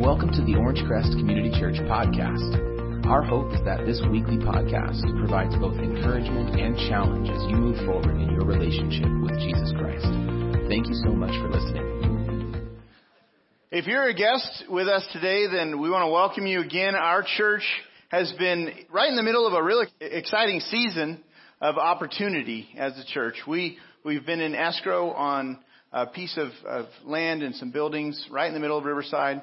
Welcome to the Orangecrest Community Church podcast. Our hope is that this weekly podcast provides both encouragement and challenge as you move forward in your relationship with Jesus Christ. Thank you so much for listening. If you're a guest with us today, then we want to welcome you again. Our church has been right in the middle of a really exciting season of opportunity as a church. We, we've been in escrow on a piece of, of land and some buildings right in the middle of Riverside.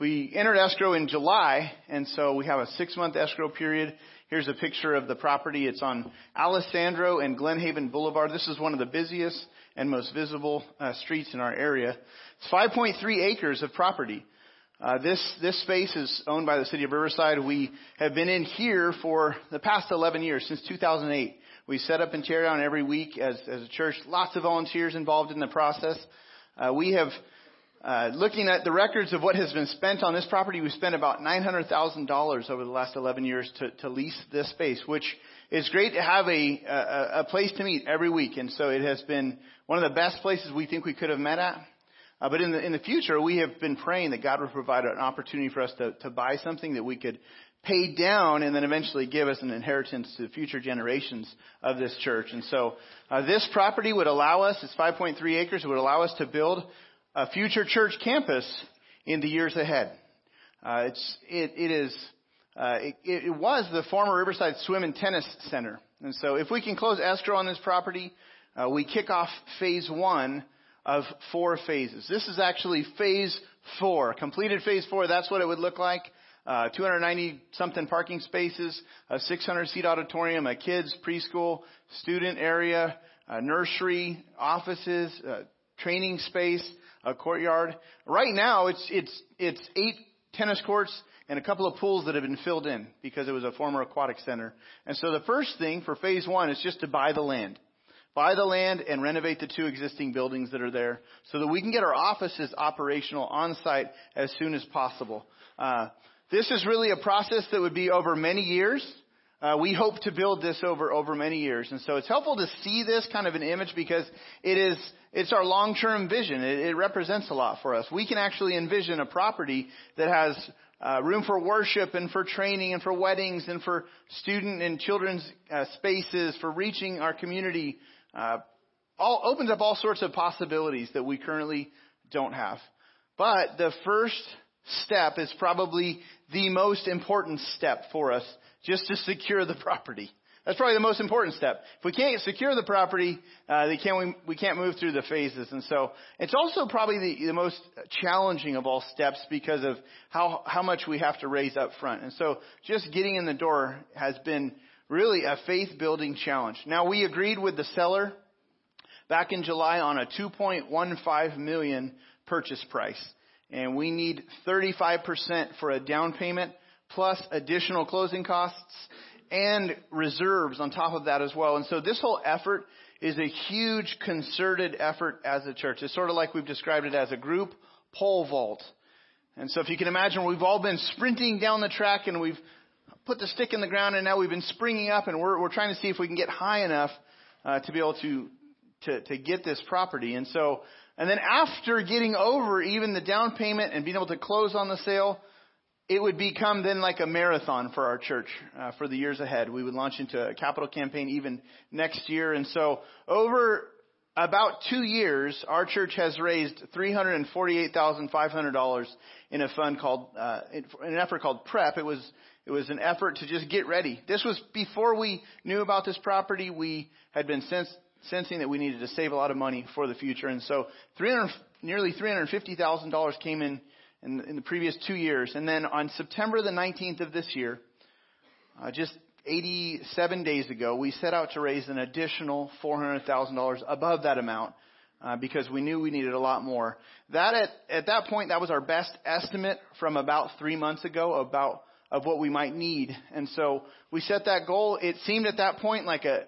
We entered escrow in July, and so we have a six month escrow period. Here's a picture of the property. It's on Alessandro and Glenhaven Boulevard. This is one of the busiest and most visible uh, streets in our area. It's 5.3 acres of property. Uh, this this space is owned by the city of Riverside. We have been in here for the past 11 years, since 2008. We set up and tear down every week as as a church. Lots of volunteers involved in the process. Uh, we have uh, looking at the records of what has been spent on this property, we spent about $900,000 over the last 11 years to, to lease this space, which is great to have a, a, a place to meet every week. And so it has been one of the best places we think we could have met at. Uh, but in the, in the future, we have been praying that God would provide an opportunity for us to, to buy something that we could pay down and then eventually give us an inheritance to future generations of this church. And so uh, this property would allow us, it's 5.3 acres, it would allow us to build a future church campus in the years ahead. Uh, it's, it, it is, uh, it, it, was the former Riverside Swim and Tennis Center. And so if we can close escrow on this property, uh, we kick off phase one of four phases. This is actually phase four. Completed phase four, that's what it would look like. Uh, 290 something parking spaces, a 600 seat auditorium, a kids preschool, student area, a nursery, offices, uh, training space, a courtyard. Right now, it's it's it's eight tennis courts and a couple of pools that have been filled in because it was a former aquatic center. And so the first thing for phase one is just to buy the land. Buy the land and renovate the two existing buildings that are there so that we can get our offices operational on site as soon as possible. Uh, this is really a process that would be over many years. Uh, we hope to build this over over many years, and so it's helpful to see this kind of an image because it is it's our long-term vision. It, it represents a lot for us. We can actually envision a property that has uh, room for worship and for training and for weddings and for student and children's uh, spaces for reaching our community. Uh, all opens up all sorts of possibilities that we currently don't have. But the first step is probably the most important step for us just to secure the property. That's probably the most important step. If we can't secure the property, uh, they can't, we, we can't move through the phases. And so it's also probably the, the most challenging of all steps because of how, how much we have to raise up front. And so just getting in the door has been really a faith building challenge. Now we agreed with the seller back in July on a 2.15 million purchase price. And we need 35% for a down payment plus additional closing costs and reserves on top of that as well. And so this whole effort is a huge concerted effort as a church. It's sort of like we've described it as a group pole vault. And so if you can imagine, we've all been sprinting down the track and we've put the stick in the ground and now we've been springing up and we're, we're trying to see if we can get high enough uh, to be able to, to, to get this property. And so, and then after getting over even the down payment and being able to close on the sale, it would become then like a marathon for our church uh, for the years ahead. We would launch into a capital campaign even next year. And so over about two years, our church has raised $348,500 in a fund called, uh, in an effort called PREP. It was, it was an effort to just get ready. This was before we knew about this property. We had been sens- sensing that we needed to save a lot of money for the future. And so 300, nearly $350,000 came in in, in the previous two years. And then on September the 19th of this year, uh, just 87 days ago, we set out to raise an additional $400,000 above that amount uh, because we knew we needed a lot more. That at, at that point, that was our best estimate from about three months ago about of what we might need. And so we set that goal. It seemed at that point like a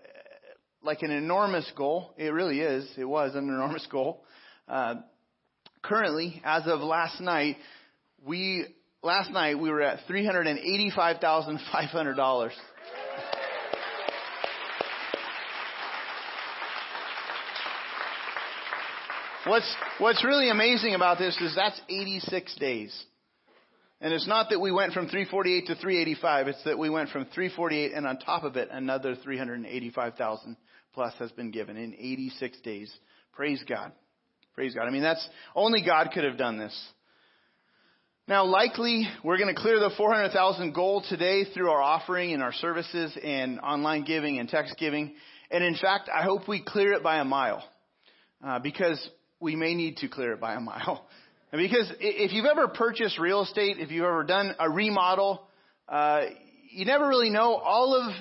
like an enormous goal. It really is. It was an enormous goal. Uh, currently, as of last night, we last night we were at three hundred and eighty-five thousand five hundred dollars. What's what's really amazing about this is that's 86 days. And it's not that we went from 348 to 385, it's that we went from 348 and on top of it another 385,000 plus has been given in 86 days. Praise God. Praise God. I mean, that's only God could have done this. Now, likely, we're going to clear the 400,000 goal today through our offering and our services and online giving and text giving. And in fact, I hope we clear it by a mile, uh, because we may need to clear it by a mile. because if you've ever purchased real estate, if you've ever done a remodel, uh, you never really know all of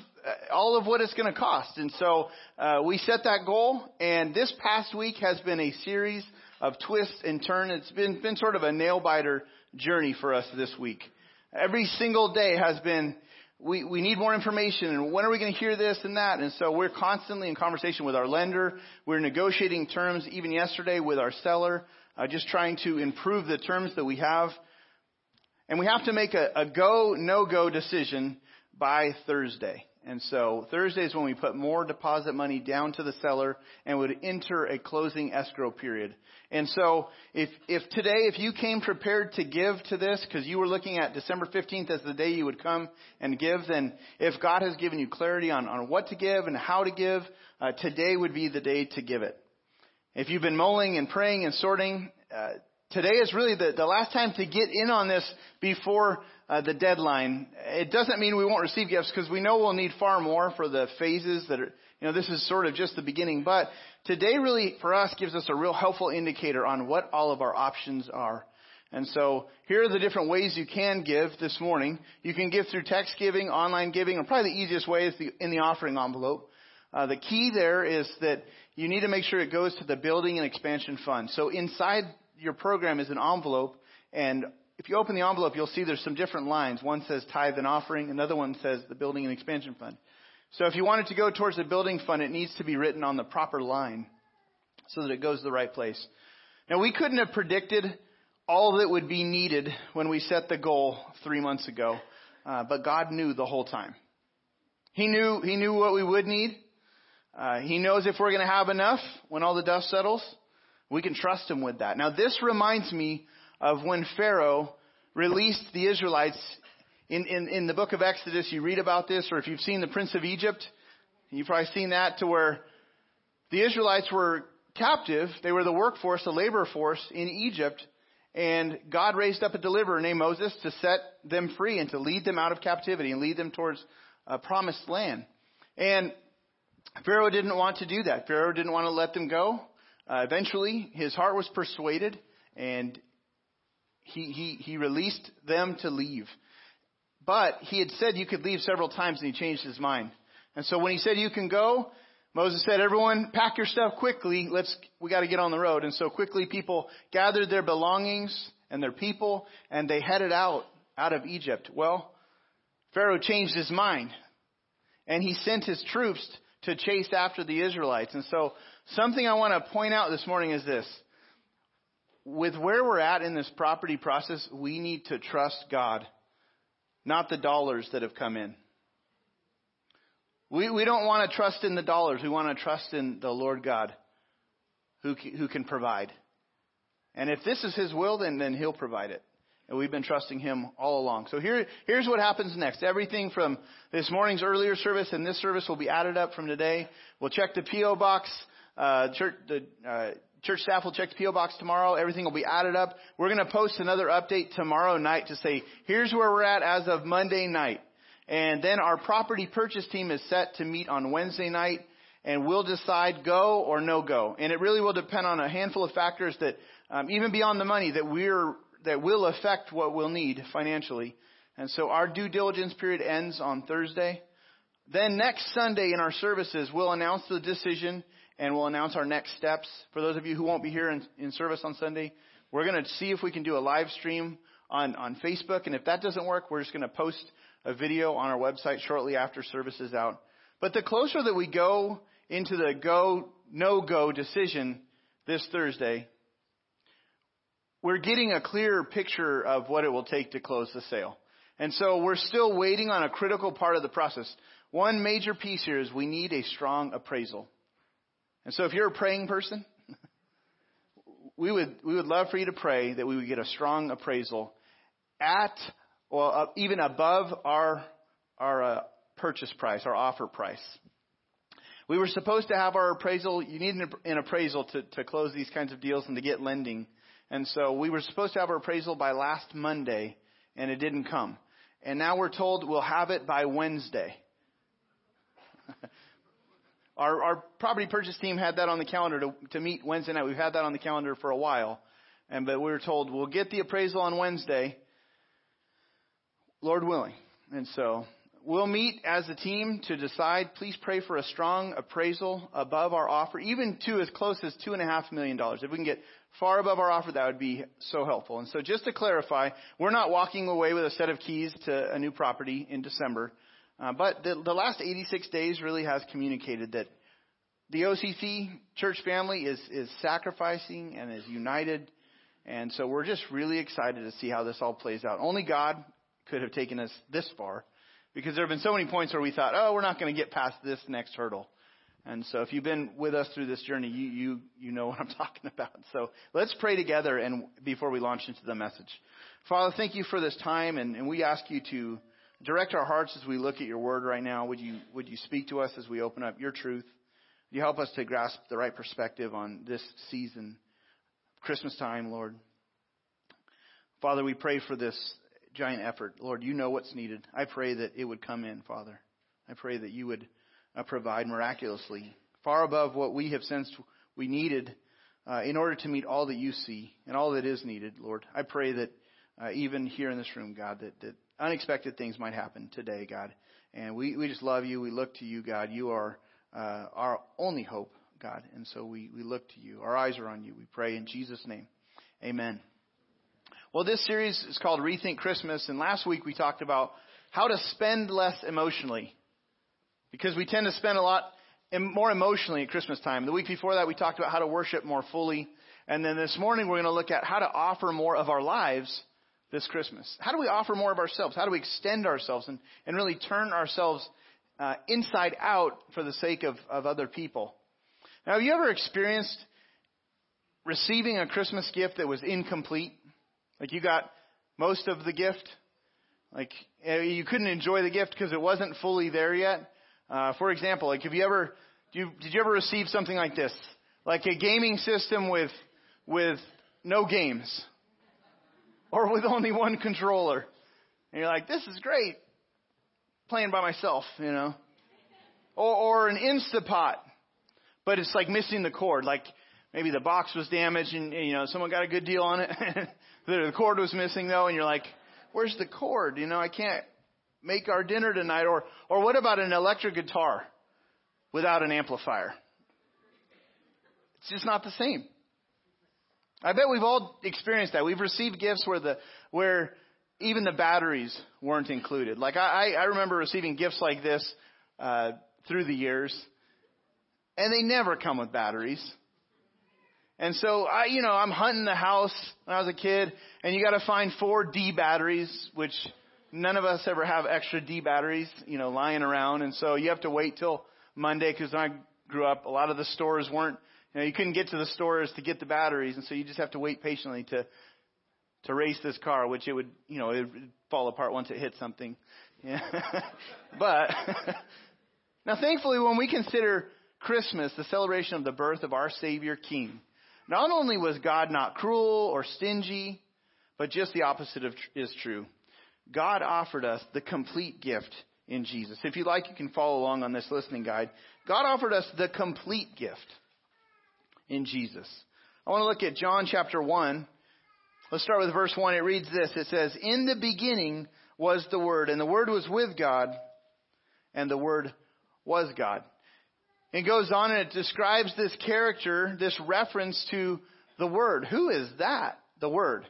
all of what it's going to cost. And so uh, we set that goal, and this past week has been a series of twists and turns. It's been been sort of a nail biter journey for us this week. Every single day has been we, we need more information and when are we going to hear this and that? And so we're constantly in conversation with our lender. We're negotiating terms even yesterday with our seller, uh, just trying to improve the terms that we have. And we have to make a, a go, no go decision by Thursday. And so Thursday is when we put more deposit money down to the seller and would enter a closing escrow period. And so if, if today, if you came prepared to give to this because you were looking at December 15th as the day you would come and give, then if God has given you clarity on, on what to give and how to give, uh, today would be the day to give it. If you've been mulling and praying and sorting, uh, today is really the, the last time to get in on this before uh, the deadline. It doesn't mean we won't receive gifts because we know we'll need far more for the phases that are, you know, this is sort of just the beginning. But today really for us gives us a real helpful indicator on what all of our options are. And so here are the different ways you can give this morning. You can give through text giving, online giving, or probably the easiest way is the, in the offering envelope. Uh, the key there is that you need to make sure it goes to the building and expansion fund. So inside your program is an envelope, and if you open the envelope, you'll see there's some different lines. One says tithe and offering, another one says the building and expansion fund. So if you want it to go towards the building fund, it needs to be written on the proper line so that it goes to the right place. Now we couldn't have predicted all that would be needed when we set the goal three months ago, uh, but God knew the whole time. He knew He knew what we would need. Uh, he knows if we're going to have enough when all the dust settles. We can trust Him with that. Now this reminds me of when Pharaoh released the Israelites. In, in, in the book of Exodus, you read about this, or if you've seen the Prince of Egypt, you've probably seen that to where the Israelites were captive. They were the workforce, the labor force in Egypt. And God raised up a deliverer named Moses to set them free and to lead them out of captivity and lead them towards a promised land. And Pharaoh didn't want to do that. Pharaoh didn't want to let them go. Uh, eventually, his heart was persuaded, and he, he, he released them to leave. But he had said you could leave several times and he changed his mind. And so when he said you can go, Moses said, everyone pack your stuff quickly. Let's, we got to get on the road. And so quickly people gathered their belongings and their people and they headed out, out of Egypt. Well, Pharaoh changed his mind and he sent his troops to chase after the Israelites. And so something I want to point out this morning is this with where we're at in this property process, we need to trust God, not the dollars that have come in. We, we don't want to trust in the dollars. We want to trust in the Lord God who, who can provide. And if this is His will, then, then He'll provide it. And we've been trusting Him all along. So here, here's what happens next. Everything from this morning's earlier service and this service will be added up from today. We'll check the P.O. box. Uh, church, the, uh, church staff will check the PO box tomorrow. Everything will be added up. We're going to post another update tomorrow night to say, here's where we're at as of Monday night. And then our property purchase team is set to meet on Wednesday night and we'll decide go or no go. And it really will depend on a handful of factors that, um, even beyond the money, that we're, that will affect what we'll need financially. And so our due diligence period ends on Thursday. Then next Sunday in our services, we'll announce the decision and we'll announce our next steps. For those of you who won't be here in, in service on Sunday, we're going to see if we can do a live stream on, on Facebook. And if that doesn't work, we're just going to post a video on our website shortly after service is out. But the closer that we go into the go, no go decision this Thursday, we're getting a clearer picture of what it will take to close the sale. And so we're still waiting on a critical part of the process. One major piece here is we need a strong appraisal. And so if you're a praying person, we would, we would love for you to pray that we would get a strong appraisal at well, uh, even above our our uh, purchase price, our offer price. We were supposed to have our appraisal. You need an appraisal to, to close these kinds of deals and to get lending. And so we were supposed to have our appraisal by last Monday, and it didn't come. And now we're told we'll have it by Wednesday. our, our property purchase team had that on the calendar to, to meet Wednesday night. We've had that on the calendar for a while. And but we were told we'll get the appraisal on Wednesday, Lord willing. And so we'll meet as a team to decide. Please pray for a strong appraisal above our offer, even to as close as two and a half million dollars. If we can get far above our offer, that would be so helpful. And so just to clarify, we're not walking away with a set of keys to a new property in December. Uh, but the, the last 86 days really has communicated that the OCC church family is, is sacrificing and is united. And so we're just really excited to see how this all plays out. Only God could have taken us this far. Because there have been so many points where we thought, oh, we're not going to get past this next hurdle. And so if you've been with us through this journey, you, you, you know what I'm talking about. So let's pray together and before we launch into the message. Father, thank you for this time and, and we ask you to direct our hearts as we look at your word right now. Would you, would you speak to us as we open up your truth? Would you help us to grasp the right perspective on this season, Christmas time, Lord? Father, we pray for this giant effort. Lord, you know what's needed. I pray that it would come in, Father. I pray that you would uh, provide miraculously, far above what we have sensed we needed uh, in order to meet all that you see and all that is needed, Lord. I pray that uh, even here in this room, God, that, that unexpected things might happen today, God. And we, we just love you. We look to you, God. You are uh, our only hope, God. And so we, we look to you. Our eyes are on you. We pray in Jesus' name. Amen. Well, this series is called Rethink Christmas, and last week we talked about how to spend less emotionally. Because we tend to spend a lot more emotionally at Christmas time. The week before that we talked about how to worship more fully. And then this morning we're going to look at how to offer more of our lives this Christmas. How do we offer more of ourselves? How do we extend ourselves and, and really turn ourselves uh, inside out for the sake of, of other people? Now, have you ever experienced receiving a Christmas gift that was incomplete? Like you got most of the gift. Like eh, you couldn't enjoy the gift because it wasn't fully there yet. Uh, for example, like have you ever did you, did you ever receive something like this? Like a gaming system with with no games, or with only one controller, and you're like, this is great, playing by myself, you know, or or an Instapot, but it's like missing the cord, like maybe the box was damaged and you know someone got a good deal on it the cord was missing though, and you're like, where's the cord? You know, I can't make our dinner tonight. Or, or what about an electric guitar without an amplifier? It's just not the same. I bet we've all experienced that. We've received gifts where the, where even the batteries weren't included. Like I, I remember receiving gifts like this, uh, through the years, and they never come with batteries. And so I, you know, I'm hunting the house when I was a kid, and you got to find four D batteries, which none of us ever have extra D batteries, you know, lying around. And so you have to wait till Monday because I grew up, a lot of the stores weren't, you know, you couldn't get to the stores to get the batteries, and so you just have to wait patiently to to race this car, which it would, you know, it would fall apart once it hit something. Yeah. but now, thankfully, when we consider Christmas, the celebration of the birth of our Savior King, not only was God not cruel or stingy, but just the opposite of, is true. God offered us the complete gift in Jesus. If you like, you can follow along on this listening guide. God offered us the complete gift in Jesus. I want to look at John chapter 1. Let's start with verse 1. It reads this. It says, In the beginning was the Word, and the Word was with God, and the Word was God. It goes on and it describes this character, this reference to the Word. Who is that? The Word.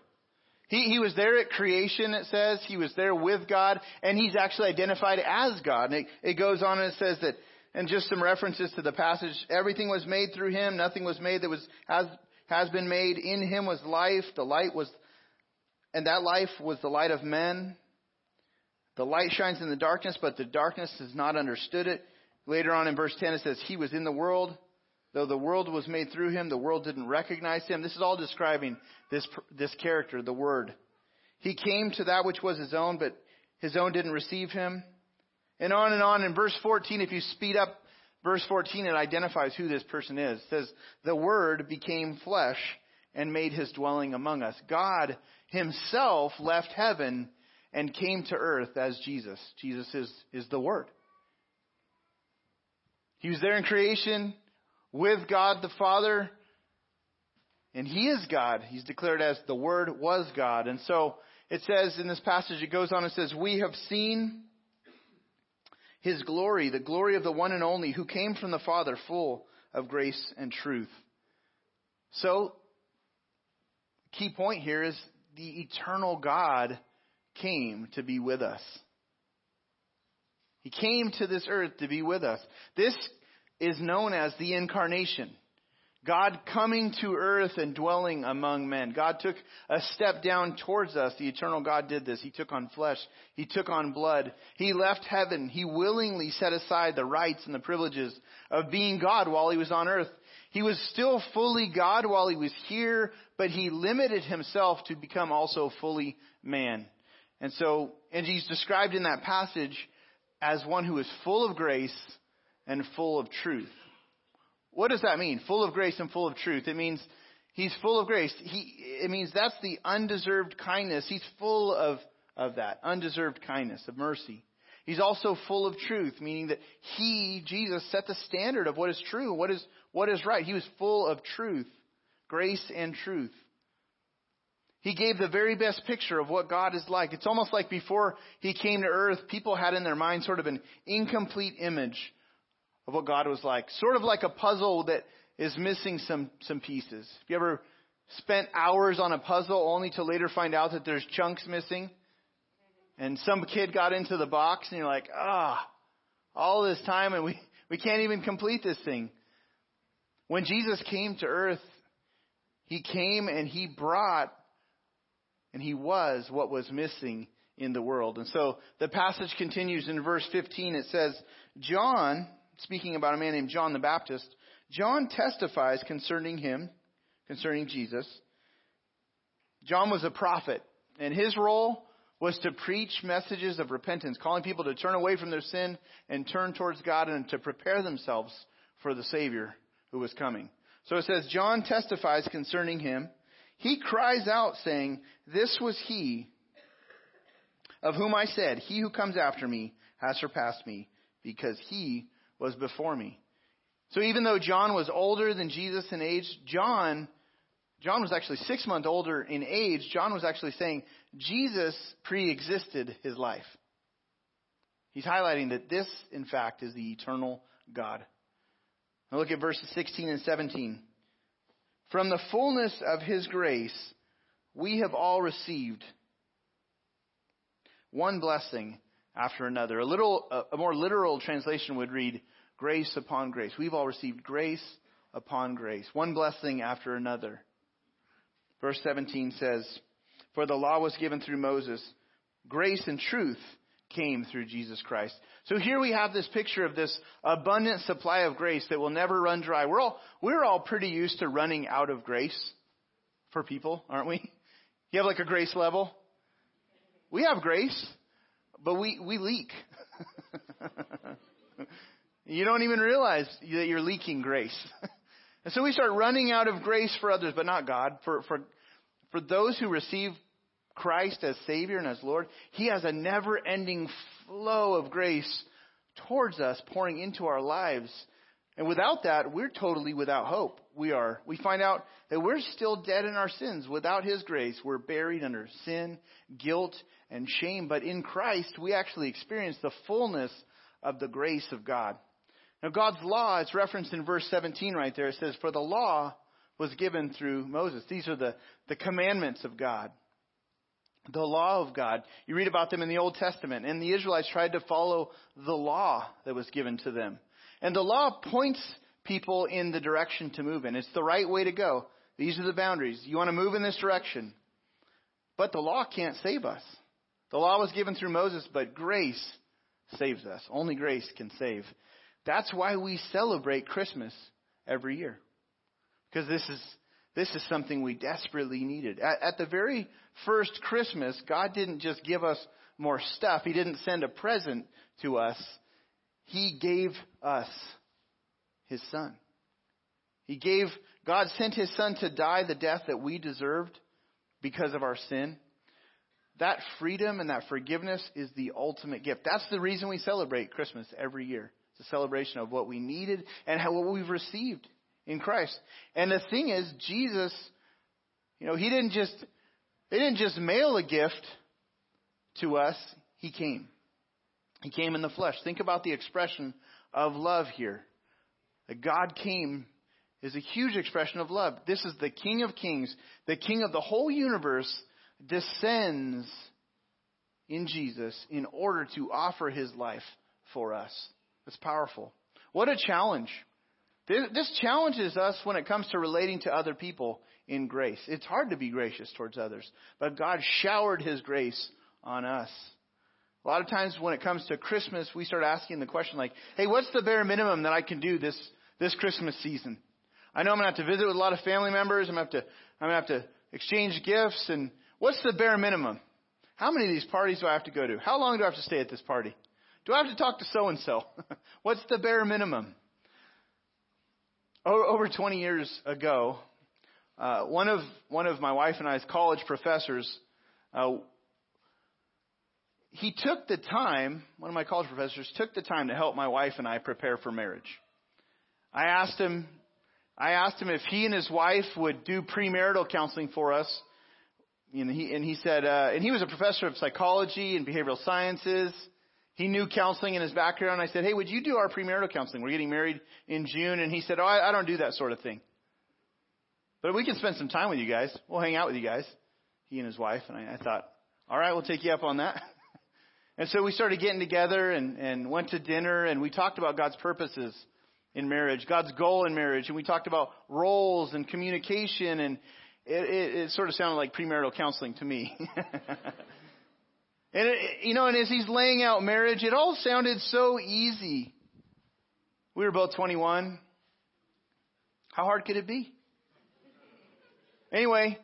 He, he was there at creation, it says. He was there with God, and he's actually identified as God. And it, it goes on and it says that, and just some references to the passage, everything was made through him, nothing was made that was, has, has been made. In him was life, the light was, and that life was the light of men. The light shines in the darkness, but the darkness has not understood it. Later on in verse 10, it says, He was in the world. Though the world was made through him, the world didn't recognize him. This is all describing this, this character, the Word. He came to that which was his own, but his own didn't receive him. And on and on. In verse 14, if you speed up verse 14, it identifies who this person is. It says, The Word became flesh and made his dwelling among us. God himself left heaven and came to earth as Jesus. Jesus is, is the Word. He was there in creation with God the Father, and He is God. He's declared as the Word was God. And so it says in this passage, it goes on and says, We have seen His glory, the glory of the one and only who came from the Father, full of grace and truth. So, key point here is the eternal God came to be with us. He came to this earth to be with us. This is known as the incarnation. God coming to earth and dwelling among men. God took a step down towards us. The eternal God did this. He took on flesh. He took on blood. He left heaven. He willingly set aside the rights and the privileges of being God while he was on earth. He was still fully God while he was here, but he limited himself to become also fully man. And so, and he's described in that passage as one who is full of grace and full of truth. What does that mean? Full of grace and full of truth. It means he's full of grace. He, it means that's the undeserved kindness. He's full of, of that. Undeserved kindness, of mercy. He's also full of truth, meaning that he, Jesus, set the standard of what is true, what is, what is right. He was full of truth, grace and truth. He gave the very best picture of what God is like. It's almost like before he came to earth, people had in their mind sort of an incomplete image of what God was like. Sort of like a puzzle that is missing some, some pieces. Have you ever spent hours on a puzzle only to later find out that there's chunks missing? And some kid got into the box and you're like, ah, all this time and we, we can't even complete this thing. When Jesus came to earth, he came and he brought and he was what was missing in the world. And so the passage continues in verse 15. It says, John, speaking about a man named John the Baptist, John testifies concerning him, concerning Jesus. John was a prophet, and his role was to preach messages of repentance, calling people to turn away from their sin and turn towards God and to prepare themselves for the Savior who was coming. So it says, John testifies concerning him. He cries out, saying, This was he of whom I said, He who comes after me has surpassed me, because he was before me. So even though John was older than Jesus in age, John, John was actually six months older in age. John was actually saying Jesus pre-existed his life. He's highlighting that this, in fact, is the eternal God. Now look at verses 16 and 17. From the fullness of his grace, we have all received one blessing after another. A little, a more literal translation would read, grace upon grace. We've all received grace upon grace, one blessing after another. Verse 17 says, For the law was given through Moses, grace and truth came through Jesus Christ. So here we have this picture of this abundant supply of grace that will never run dry. We're all, we're all pretty used to running out of grace for people, aren't we? You have like a grace level? We have grace but we, we leak. you don't even realize that you're leaking grace. and so we start running out of grace for others, but not God. For, for, for those who receive Christ as Savior and as Lord, He has a never ending flow of grace towards us, pouring into our lives. And without that, we're totally without hope. We are. We find out that we're still dead in our sins. Without His grace, we're buried under sin, guilt, and shame. But in Christ, we actually experience the fullness of the grace of God. Now, God's law, it's referenced in verse 17 right there. It says, For the law was given through Moses. These are the, the commandments of God. The law of God. You read about them in the Old Testament. And the Israelites tried to follow the law that was given to them. And the law points people in the direction to move in. It's the right way to go. These are the boundaries. You want to move in this direction. But the law can't save us. The law was given through Moses, but grace saves us. Only grace can save. That's why we celebrate Christmas every year. Because this is, This is something we desperately needed. At, at the very first Christmas, God didn't just give us more stuff. He didn't send a present to us. He gave us His Son. He gave, God sent His Son to die the death that we deserved because of our sin. That freedom and that forgiveness is the ultimate gift. That's the reason we celebrate Christmas every year. It's a celebration of what we needed and how, what we've received in Christ. And the thing is, Jesus, you know, He didn't just, He didn't just mail a gift to us. He came. He came in the flesh. Think about the expression of love here. That God came is a huge expression of love. This is the King of Kings, the King of the whole universe, descends in Jesus in order to offer his life for us. That's powerful. What a challenge. This challenges us when it comes to relating to other people in grace. It's hard to be gracious towards others, but God showered his grace on us. A lot of times when it comes to Christmas, we start asking the question like, hey, what's the bare minimum that I can do this, this Christmas season? I know I'm to have to visit with a lot of family members. I'm to have to, I'm to have to exchange gifts. And what's the bare minimum? How many of these parties do I have to go to? How long do I have to stay at this party? Do I have to talk to so and so? What's the bare minimum? Over 20 years ago, uh, one of one of my wife and I's college professors, uh, he took the time. One of my college professors took the time to help my wife and I prepare for marriage. I asked him, I asked him if he and his wife would do premarital counseling for us. And he, and he said, uh, and he was a professor of psychology and behavioral sciences. He knew counseling in his background. I said, hey, would you do our premarital counseling? We're getting married in June. And he said, oh, I, I don't do that sort of thing. But we can spend some time with you guys. We'll hang out with you guys. He and his wife. And I, I thought, all right, we'll take you up on that. and so we started getting together and, and went to dinner and we talked about God's purposes in marriage, God's goal in marriage, and we talked about roles and communication, and it, it, it sort of sounded like premarital counseling to me. and it, you know, and as he's laying out marriage, it all sounded so easy. We were both 21. How hard could it be? Anyway,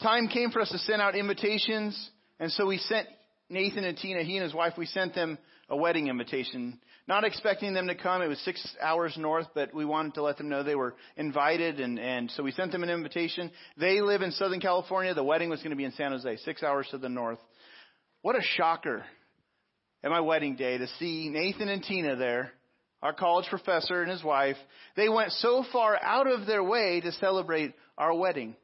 time came for us to send out invitations, and so we sent Nathan and Tina, he and his wife, we sent them a wedding invitation. Not expecting them to come. It was six hours north, but we wanted to let them know they were invited, and, and so we sent them an invitation. They live in Southern California. The wedding was going to be in San Jose, six hours to the north. What a shocker at my wedding day to see Nathan and Tina there, our college professor and his wife. They went so far out of their way to celebrate our wedding.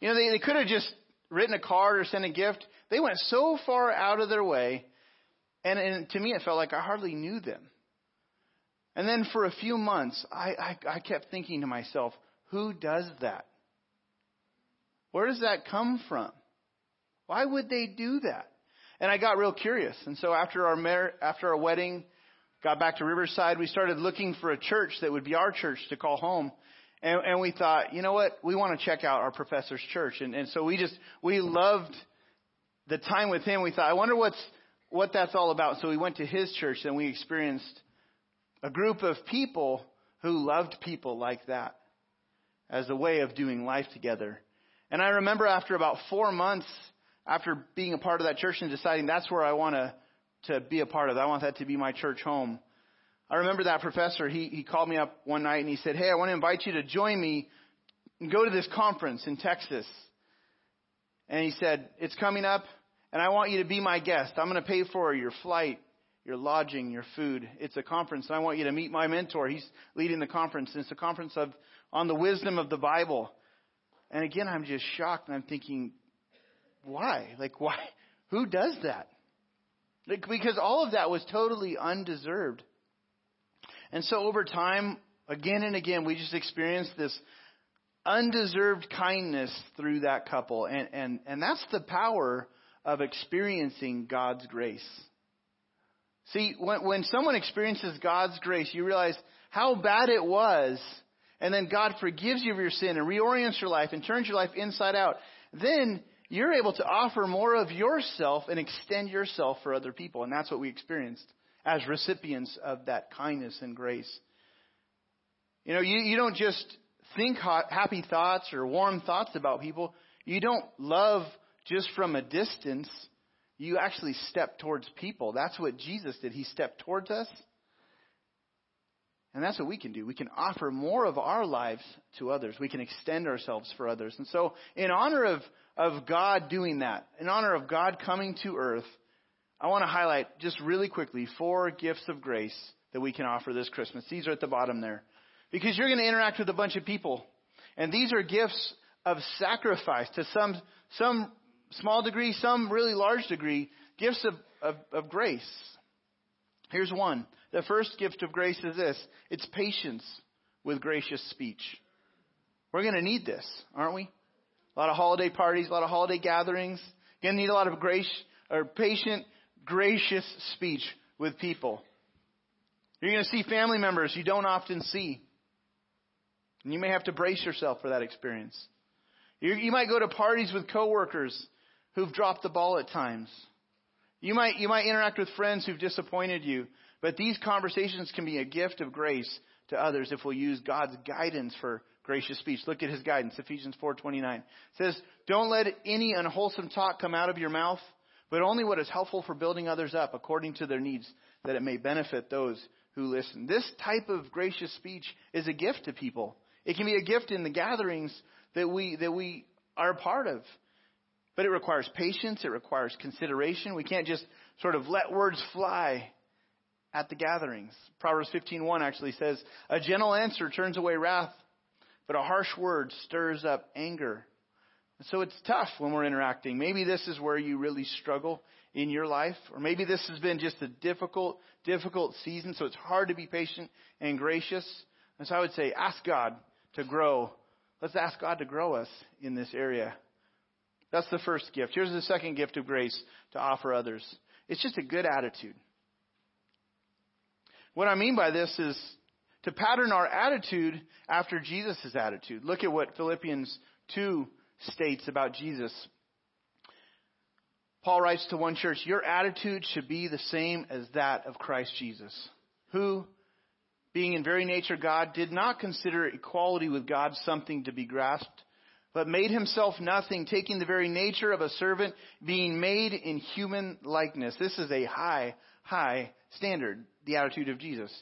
You know, they, they could have just written a card or sent a gift. They went so far out of their way, and, and to me it felt like I hardly knew them. And then for a few months, I, I, I kept thinking to myself, who does that? Where does that come from? Why would they do that? And I got real curious. And so after our mar- after our wedding, got back to Riverside, we started looking for a church that would be our church to call home. And, and we thought, you know what? We want to check out our professor's church. And, and so we just, we loved the time with him. We thought, I wonder what's, what that's all about. So we went to his church and we experienced a group of people who loved people like that as a way of doing life together. And I remember after about four months after being a part of that church and deciding that's where I want to, to be a part of. I want that to be my church home. I remember that professor, he, he called me up one night and he said, Hey, I want to invite you to join me and go to this conference in Texas. And he said, It's coming up and I want you to be my guest. I'm going to pay for your flight, your lodging, your food. It's a conference and I want you to meet my mentor. He's leading the conference and it's a conference of, on the wisdom of the Bible. And again, I'm just shocked and I'm thinking, why? Like, why? Who does that? Like, because all of that was totally undeserved. And so over time, again and again, we just experienced this undeserved kindness through that couple. And, and, and that's the power of experiencing God's grace. See, when, when someone experiences God's grace, you realize how bad it was, and then God forgives you of your sin and reorients your life and turns your life inside out. Then you're able to offer more of yourself and extend yourself for other people. And that's what we experienced as recipients of that kindness and grace. You know, you, you don't just think happy thoughts or warm thoughts about people. You don't love just from a distance. You actually step towards people. That's what Jesus did. He stepped towards us. And that's what we can do. We can offer more of our lives to others. We can extend ourselves for others. And so, in honor of, of God doing that, in honor of God coming to earth, I want to highlight just really quickly four gifts of grace that we can offer this Christmas. These are at the bottom there. Because you're going to interact with a bunch of people. And these are gifts of sacrifice to some, some small degree, some really large degree, gifts of, of, of grace. Here's one. The first gift of grace is this. It's patience with gracious speech. We're going to need this, aren't we? A lot of holiday parties, a lot of holiday gatherings. You're going to need a lot of grace or patient, gracious speech with people. You're going to see family members you don't often see. And you may have to brace yourself for that experience. You, you might go to parties with coworkers who've dropped the ball at times. You might, you might interact with friends who've disappointed you. But these conversations can be a gift of grace to others if we'll use God's guidance for gracious speech. Look at his guidance, Ephesians 4:29. says, "Don't let any unwholesome talk come out of your mouth, but only what is helpful for building others up according to their needs, that it may benefit those who listen." This type of gracious speech is a gift to people. It can be a gift in the gatherings that we, that we are a part of. But it requires patience. It requires consideration. We can't just sort of let words fly at the gatherings. Proverbs 15:1 actually says, "A gentle answer turns away wrath, but a harsh word stirs up anger." So it's tough when we're interacting. Maybe this is where you really struggle in your life, or maybe this has been just a difficult, difficult season, so it's hard to be patient and gracious. And so I would say, ask God to grow. Let's ask God to grow us in this area. That's the first gift. Here's the second gift of grace to offer others. It's just a good attitude. What I mean by this is to pattern our attitude after Jesus' attitude. Look at what Philippians 2 states about Jesus. Paul writes to one church, Your attitude should be the same as that of Christ Jesus, who, being in very nature God, did not consider equality with God something to be grasped, but made himself nothing, taking the very nature of a servant, being made in human likeness. This is a high, high standard, the attitude of Jesus.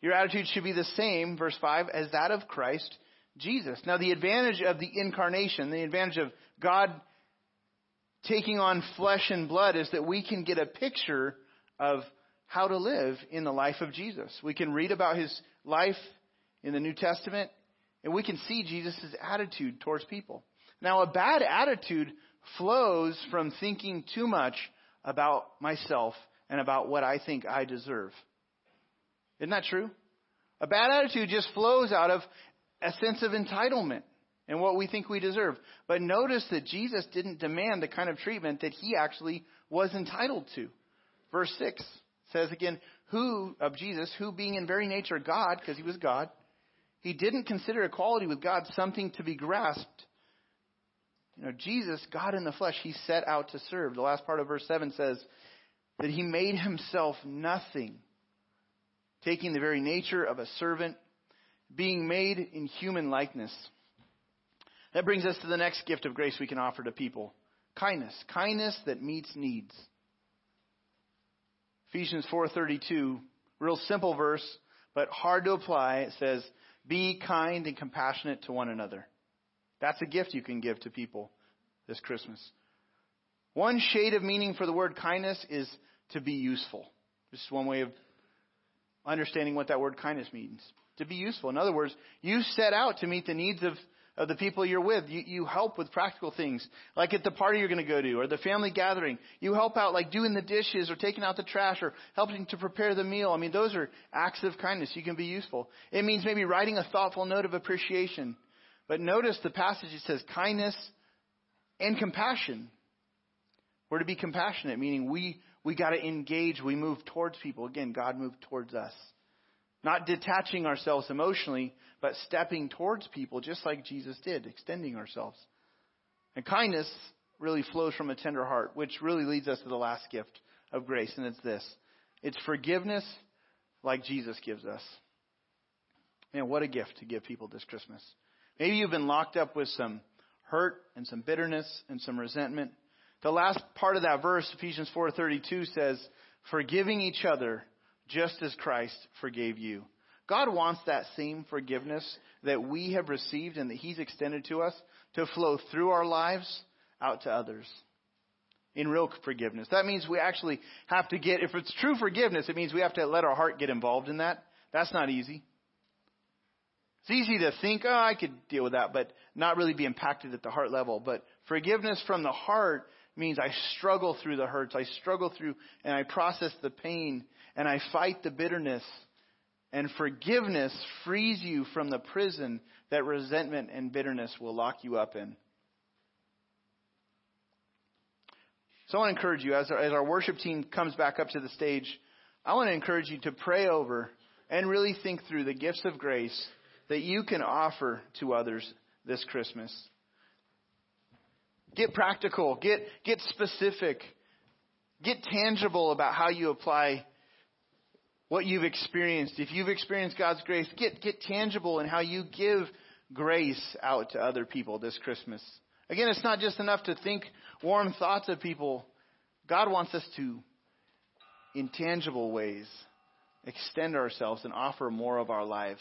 Your attitude should be the same, verse 5, as that of Christ Jesus. Now, the advantage of the incarnation, the advantage of God taking on flesh and blood is that we can get a picture of how to live in the life of Jesus. We can read about his life in the New Testament and we can see Jesus' attitude towards people. Now, a bad attitude flows from thinking too much about myself and about what I think I deserve. Isn't that true? A bad attitude just flows out of a sense of entitlement and what we think we deserve. But notice that Jesus didn't demand the kind of treatment that he actually was entitled to. Verse 6 says again, who, of Jesus, who being in very nature God, because he was God, he didn't consider equality with God something to be grasped. You know, Jesus, God in the flesh, he set out to serve. The last part of verse 7 says that he made himself nothing, taking the very nature of a servant, being made in human likeness. That brings us to the next gift of grace we can offer to people kindness. Kindness that meets needs. Ephesians 4:32, real simple verse, but hard to apply. It says, "Be kind and compassionate to one another." That's a gift you can give to people this Christmas. One shade of meaning for the word kindness is to be useful. This is one way of understanding what that word kindness means. To be useful. In other words, you set out to meet the needs of of the people you're with. You, you help with practical things, like at the party you're going to go to or the family gathering. You help out like doing the dishes or taking out the trash or helping to prepare the meal. I mean, those are acts of kindness. You can be useful. It means maybe writing a thoughtful note of appreciation. But notice the passage it says kindness and compassion. We're to be compassionate, meaning we, we got to engage. We move towards people. Again, God moved towards us. Not detaching ourselves emotionally, but stepping towards people just like Jesus did, extending ourselves. And kindness really flows from a tender heart, which really leads us to the last gift of grace, and it's this it's forgiveness like Jesus gives us. Man, what a gift to give people this Christmas. Maybe you've been locked up with some hurt and some bitterness and some resentment. The last part of that verse, Ephesians 4:32 says, "Forgiving each other just as Christ forgave you." God wants that same forgiveness that we have received and that he's extended to us to flow through our lives out to others. In real forgiveness. That means we actually have to get if it's true forgiveness, it means we have to let our heart get involved in that. That's not easy. It's easy to think, oh, I could deal with that, but not really be impacted at the heart level. But forgiveness from the heart means I struggle through the hurts. I struggle through and I process the pain and I fight the bitterness. And forgiveness frees you from the prison that resentment and bitterness will lock you up in. So I want to encourage you, as our, as our worship team comes back up to the stage, I want to encourage you to pray over and really think through the gifts of grace that you can offer to others this Christmas. Get practical, get, get specific, get tangible about how you apply what you've experienced. If you've experienced God's grace, get, get tangible in how you give grace out to other people this Christmas. Again, it's not just enough to think warm thoughts of people. God wants us to, in tangible ways, extend ourselves and offer more of our lives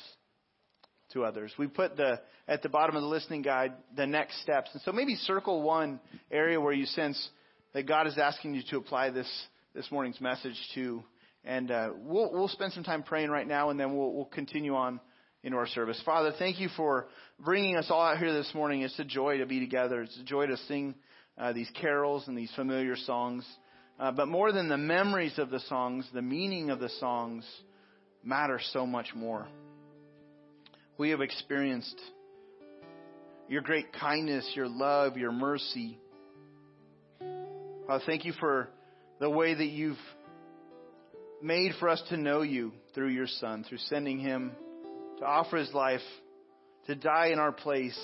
to others. We put the at the bottom of the listening guide the next steps. And so maybe circle one area where you sense that God is asking you to apply this this morning's message to. And uh, we'll we'll spend some time praying right now, and then we'll we'll continue on into our service. Father, thank you for bringing us all out here this morning. It's a joy to be together. It's a joy to sing uh, these carols and these familiar songs. Uh, but more than the memories of the songs, the meaning of the songs matter so much more we have experienced your great kindness, your love, your mercy. Father, thank you for the way that you've made for us to know you through your Son, through sending him to offer his life, to die in our place.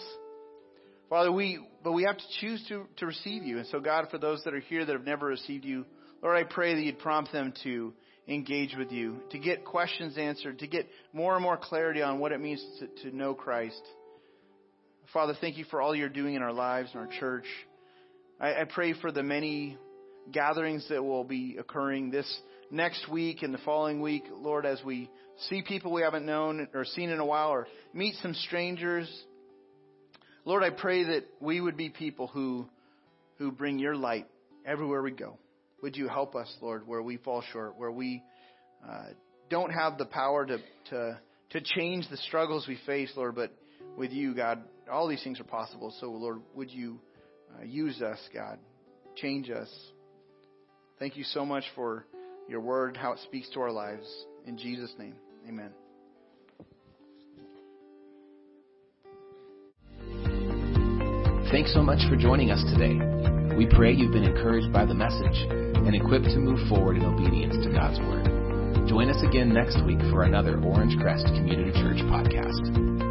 Father, we, but we have to choose to, to receive you. And so, God, for those that are here that have never received you, Lord, I pray that you'd prompt them to engage with you, to get questions answered, to get more and more clarity on what it means to, to know Christ. Father, thank you for all you're doing in our lives, in our church. I, I pray for the many gatherings that will be occurring this next week and the following week, Lord, as we see people we haven't known or seen in a while or meet some strangers. Lord, I pray that we would be people who, who bring your light everywhere we go. Would you help us, Lord, where we fall short, where we uh, don't have the power to, to, to change the struggles we face, Lord, but with you, God, all these things are possible. So, Lord, would you uh, use us, God? Change us. Thank you so much for your word, how it speaks to our lives. In Jesus' name, amen. Thanks so much for joining us today. We pray you've been encouraged by the message and equipped to move forward in obedience to God's Word. Join us again next week for another Orangecrest Community Church podcast.